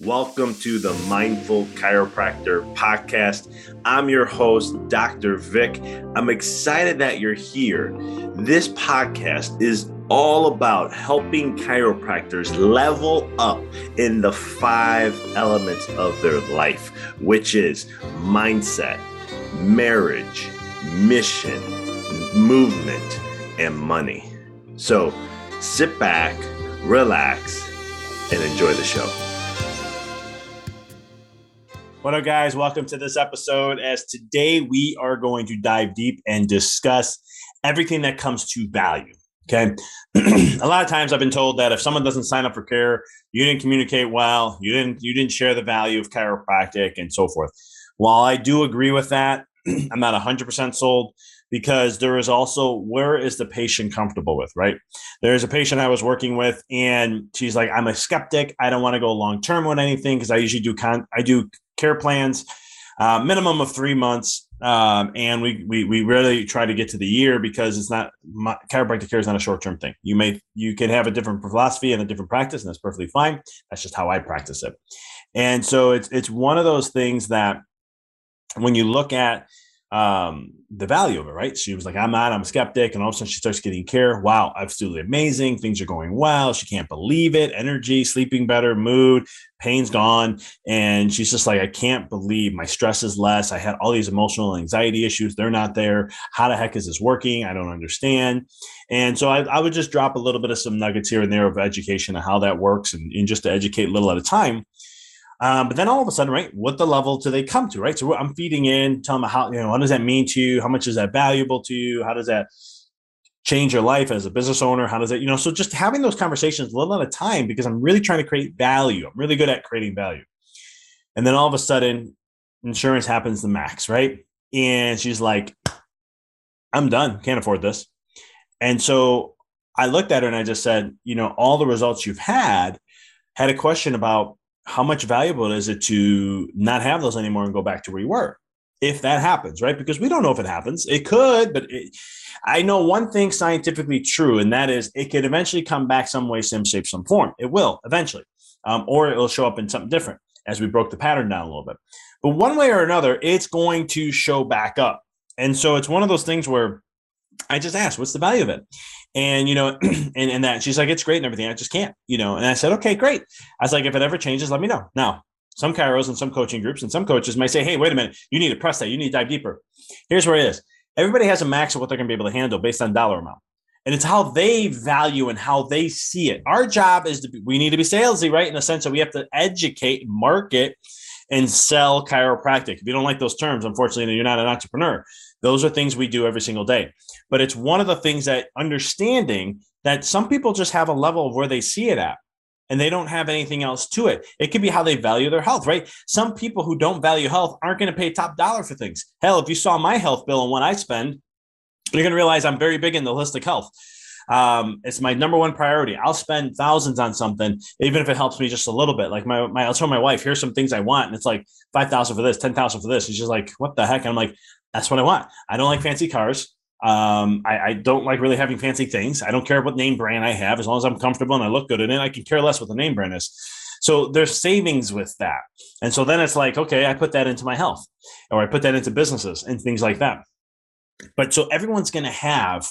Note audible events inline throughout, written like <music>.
Welcome to the Mindful Chiropractor podcast. I'm your host, Dr. Vic. I'm excited that you're here. This podcast is all about helping chiropractors level up in the five elements of their life, which is mindset, marriage, mission, movement, and money. So sit back, relax, and enjoy the show. What up, guys? Welcome to this episode. As today we are going to dive deep and discuss everything that comes to value. Okay. <clears throat> a lot of times I've been told that if someone doesn't sign up for care, you didn't communicate well, you didn't you didn't share the value of chiropractic and so forth. While I do agree with that, <clears throat> I'm not 100% sold because there is also where is the patient comfortable with, right? There's a patient I was working with and she's like I'm a skeptic. I don't want to go long term with anything because I usually do con I do care plans, uh, minimum of three months. Um, and we, we, we really try to get to the year because it's not my, chiropractic care is not a short term thing. You may, you can have a different philosophy and a different practice and that's perfectly fine. That's just how I practice it. And so it's, it's one of those things that when you look at um, the value of it, right? She was like, I'm not, I'm a skeptic. And all of a sudden she starts getting care. Wow, absolutely amazing. Things are going well. She can't believe it. Energy, sleeping better, mood, pain's gone. And she's just like, I can't believe my stress is less. I had all these emotional anxiety issues. They're not there. How the heck is this working? I don't understand. And so I, I would just drop a little bit of some nuggets here and there of education and how that works and, and just to educate a little at a time um, but then all of a sudden, right, what the level do they come to, right? So I'm feeding in, telling them how, you know, what does that mean to you? How much is that valuable to you? How does that change your life as a business owner? How does that, you know, so just having those conversations a little at a time because I'm really trying to create value. I'm really good at creating value. And then all of a sudden, insurance happens the max, right? And she's like, I'm done. Can't afford this. And so I looked at her and I just said, you know, all the results you've had had a question about how much valuable is it to not have those anymore and go back to where you were? If that happens right? Because we don't know if it happens. It could but it, i know one thing scientifically true and that is it could eventually come back some way some shape some form. It will eventually. Um, or it will show up in something different as we broke the pattern down a little bit. But one way or another it's going to show back up. And so it's one of those things where I just asked, what's the value of it? And, you know, <clears throat> and, and that she's like, it's great and everything. I just can't, you know, and I said, okay, great. I was like, if it ever changes, let me know. Now, some chiros and some coaching groups and some coaches might say, hey, wait a minute, you need to press that. You need to dive deeper. Here's where it is. Everybody has a max of what they're going to be able to handle based on dollar amount. And it's how they value and how they see it. Our job is to be, we need to be salesy, right? In the sense that we have to educate, market, and sell chiropractic. If you don't like those terms, unfortunately, you're not an entrepreneur. Those are things we do every single day. But it's one of the things that understanding that some people just have a level of where they see it at and they don't have anything else to it. It could be how they value their health, right? Some people who don't value health aren't going to pay top dollar for things. Hell, if you saw my health bill and what I spend, you're going to realize I'm very big in the holistic health. Um, it's my number one priority. I'll spend thousands on something, even if it helps me just a little bit. Like my, my I'll tell my wife, here's some things I want. And it's like 5,000 for this, 10,000 for this. She's just like, what the heck? And I'm like, that's what I want. I don't like fancy cars. Um, I, I, don't like really having fancy things. I don't care what name brand I have, as long as I'm comfortable and I look good in it. I can care less what the name brand is. So there's savings with that, and so then it's like, okay, I put that into my health, or I put that into businesses and things like that. But so everyone's going to have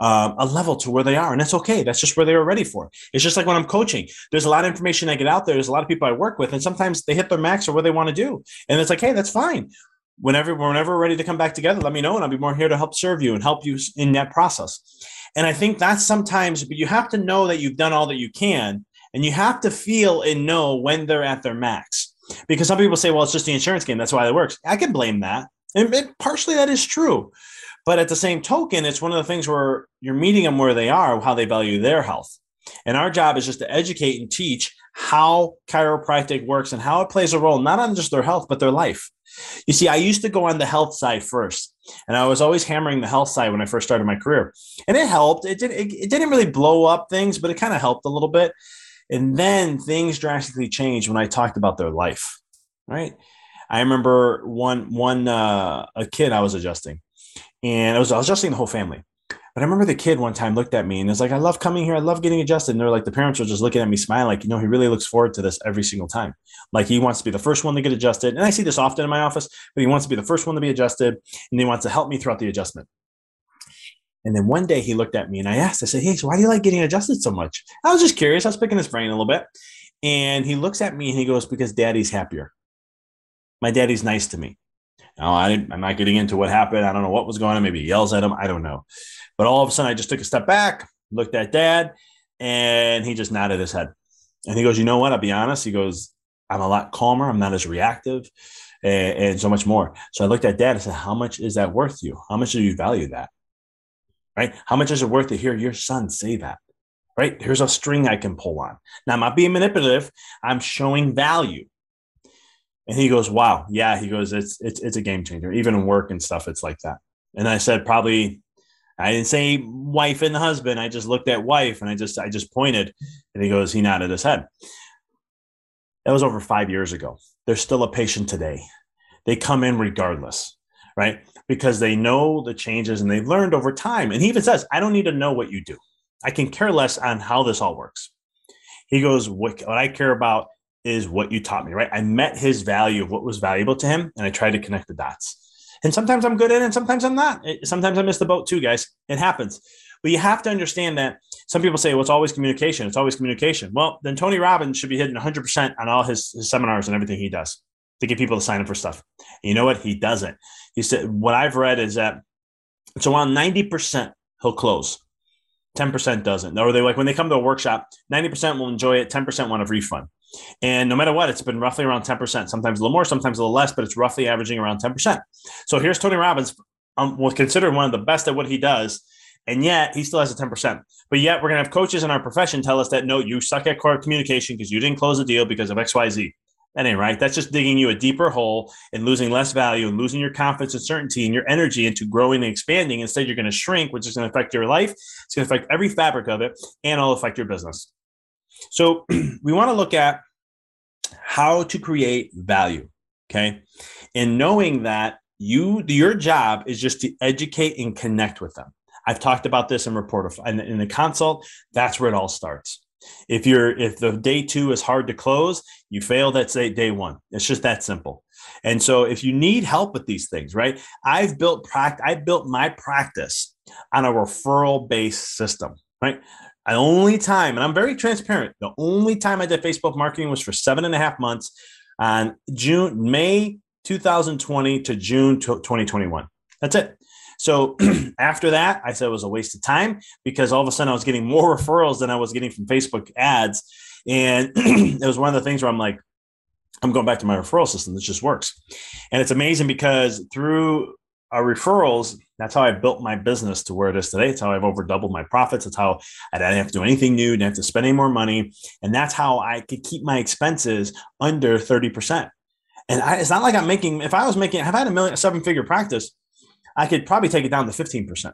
um, a level to where they are, and that's okay. That's just where they were ready for. It's just like when I'm coaching. There's a lot of information I get out there. There's a lot of people I work with, and sometimes they hit their max or what they want to do, and it's like, hey, that's fine whenever whenever we're ready to come back together, let me know, and I'll be more here to help serve you and help you in that process. And I think that's sometimes, but you have to know that you've done all that you can, and you have to feel and know when they're at their max. Because some people say, "Well, it's just the insurance game. That's why it works." I can blame that, and partially that is true. But at the same token, it's one of the things where you're meeting them where they are, how they value their health. And our job is just to educate and teach how chiropractic works and how it plays a role, not on just their health, but their life. You see, I used to go on the health side first, and I was always hammering the health side when I first started my career, and it helped. It did. It, it didn't really blow up things, but it kind of helped a little bit. And then things drastically changed when I talked about their life. Right? I remember one one uh, a kid I was adjusting, and I was, I was adjusting the whole family. But I remember the kid one time looked at me and was like, I love coming here. I love getting adjusted. And they're like, the parents were just looking at me smiling, like, you know, he really looks forward to this every single time. Like he wants to be the first one to get adjusted. And I see this often in my office, but he wants to be the first one to be adjusted and he wants to help me throughout the adjustment. And then one day he looked at me and I asked, I said, Hey, so why do you like getting adjusted so much? I was just curious. I was picking his brain a little bit. And he looks at me and he goes, Because daddy's happier. My daddy's nice to me. Now, I am not getting into what happened. I don't know what was going on. Maybe he yells at him. I don't know. But all of a sudden, I just took a step back, looked at dad, and he just nodded his head. And he goes, You know what? I'll be honest. He goes, I'm a lot calmer. I'm not as reactive and, and so much more. So I looked at dad and said, How much is that worth you? How much do you value that? Right? How much is it worth to hear your son say that? Right? Here's a string I can pull on. Now, I'm not being manipulative. I'm showing value. And he goes, Wow, yeah. He goes, It's it's it's a game changer. Even in work and stuff, it's like that. And I said, probably I didn't say wife and husband. I just looked at wife and I just I just pointed and he goes, he nodded his head. That was over five years ago. There's still a patient today. They come in regardless, right? Because they know the changes and they've learned over time. And he even says, I don't need to know what you do. I can care less on how this all works. He goes, What, what I care about is what you taught me, right? I met his value of what was valuable to him and I tried to connect the dots. And sometimes I'm good at it, and sometimes I'm not. Sometimes I miss the boat too, guys. It happens. But you have to understand that some people say, well, it's always communication. It's always communication. Well, then Tony Robbins should be hitting 100% on all his, his seminars and everything he does to get people to sign up for stuff. And you know what? He doesn't. He said, what I've read is that it's around 90% he'll close. 10% doesn't. Or they like when they come to a workshop, 90% will enjoy it, 10% want a refund. And no matter what, it's been roughly around 10%, sometimes a little more, sometimes a little less, but it's roughly averaging around 10%. So here's Tony Robbins, um, considered one of the best at what he does. And yet he still has a 10%. But yet we're going to have coaches in our profession tell us that no, you suck at core communication because you didn't close the deal because of XYZ. That ain't right. That's just digging you a deeper hole and losing less value and losing your confidence and certainty and your energy into growing and expanding. Instead, you're going to shrink, which is going to affect your life. It's going to affect every fabric of it and it'll affect your business. So <clears throat> we want to look at how to create value. Okay. And knowing that you, your job is just to educate and connect with them. I've talked about this in report in, in the consult. That's where it all starts. If you're if the day two is hard to close, you fail at say day one. It's just that simple. And so if you need help with these things, right? I've built practice. I built my practice on a referral based system, right? The only time, and I'm very transparent, the only time I did Facebook marketing was for seven and a half months on June, May 2020 to June 2021. That's it. So <clears throat> after that, I said it was a waste of time because all of a sudden I was getting <laughs> more referrals than I was getting from Facebook ads. And <clears throat> it was one of the things where I'm like, I'm going back to my referral system. This just works. And it's amazing because through our referrals, that's how I built my business to where it is today. It's how I've over doubled my profits. It's how I didn't have to do anything new, didn't have to spend any more money. And that's how I could keep my expenses under 30%. And I, it's not like I'm making, if I was making, if I had a million, seven figure practice, I could probably take it down to 15%.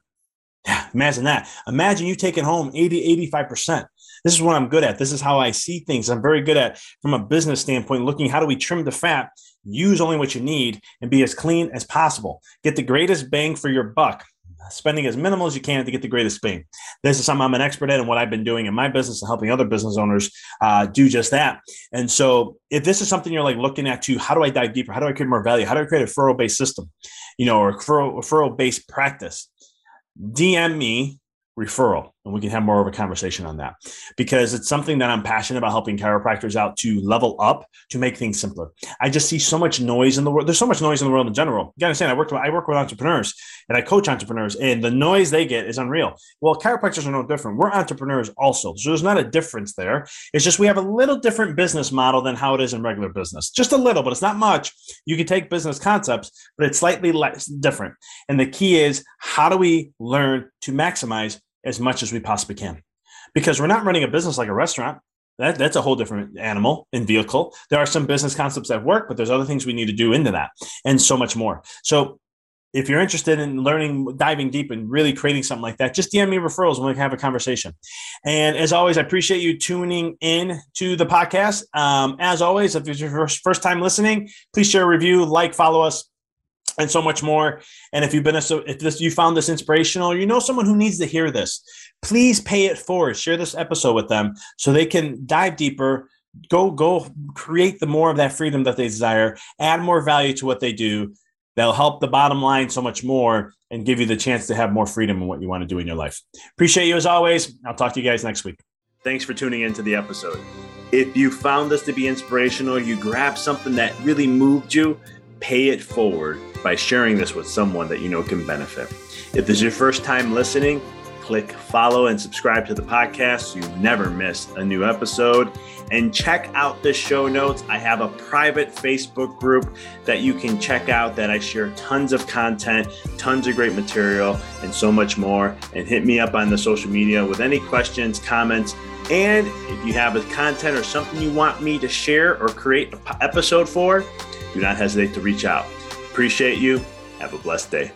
Yeah, imagine that. Imagine you taking home 80, 85%. This is what I'm good at. This is how I see things. I'm very good at, from a business standpoint, looking how do we trim the fat use only what you need, and be as clean as possible. Get the greatest bang for your buck, spending as minimal as you can to get the greatest bang. This is something I'm an expert at and what I've been doing in my business and helping other business owners uh, do just that. And so, if this is something you're like looking at too, how do I dive deeper? How do I create more value? How do I create a referral based system, you know, or referral based practice? DM me referral and we can have more of a conversation on that. Because it's something that i'm passionate about helping chiropractors out to level up to make things simpler. I just see so much noise in the world there's so much noise in the world in general. You understand i work with, i work with entrepreneurs and i coach entrepreneurs and the noise they get is unreal. Well chiropractors are no different. We're entrepreneurs also so there's not a difference there. It's just we have a little different business model than how it is in regular business. Just a little but it's not much. You can take business concepts but it's slightly less different. And the key is how do we learn to maximize as much as we possibly can because we're not running a business like a restaurant. That, that's a whole different animal and vehicle. There are some business concepts that work, but there's other things we need to do into that and so much more. So if you're interested in learning, diving deep and really creating something like that, just DM me referrals and we can have a conversation. And as always, I appreciate you tuning in to the podcast. Um, as always, if it's your first, time listening, please share a review, like, follow us and so much more. And if you've been a, so if this you found this inspirational, you know someone who needs to hear this, please pay it forward. Share this episode with them so they can dive deeper. Go go create the more of that freedom that they desire. Add more value to what they do. That'll help the bottom line so much more and give you the chance to have more freedom in what you want to do in your life. Appreciate you as always. I'll talk to you guys next week. Thanks for tuning into the episode. If you found this to be inspirational, you grabbed something that really moved you, pay it forward by sharing this with someone that you know can benefit. If this is your first time listening, click follow and subscribe to the podcast so you never miss a new episode. And check out the show notes. I have a private Facebook group that you can check out that I share tons of content, tons of great material, and so much more. And hit me up on the social media with any questions, comments, and if you have a content or something you want me to share or create an episode for, do not hesitate to reach out. Appreciate you. Have a blessed day.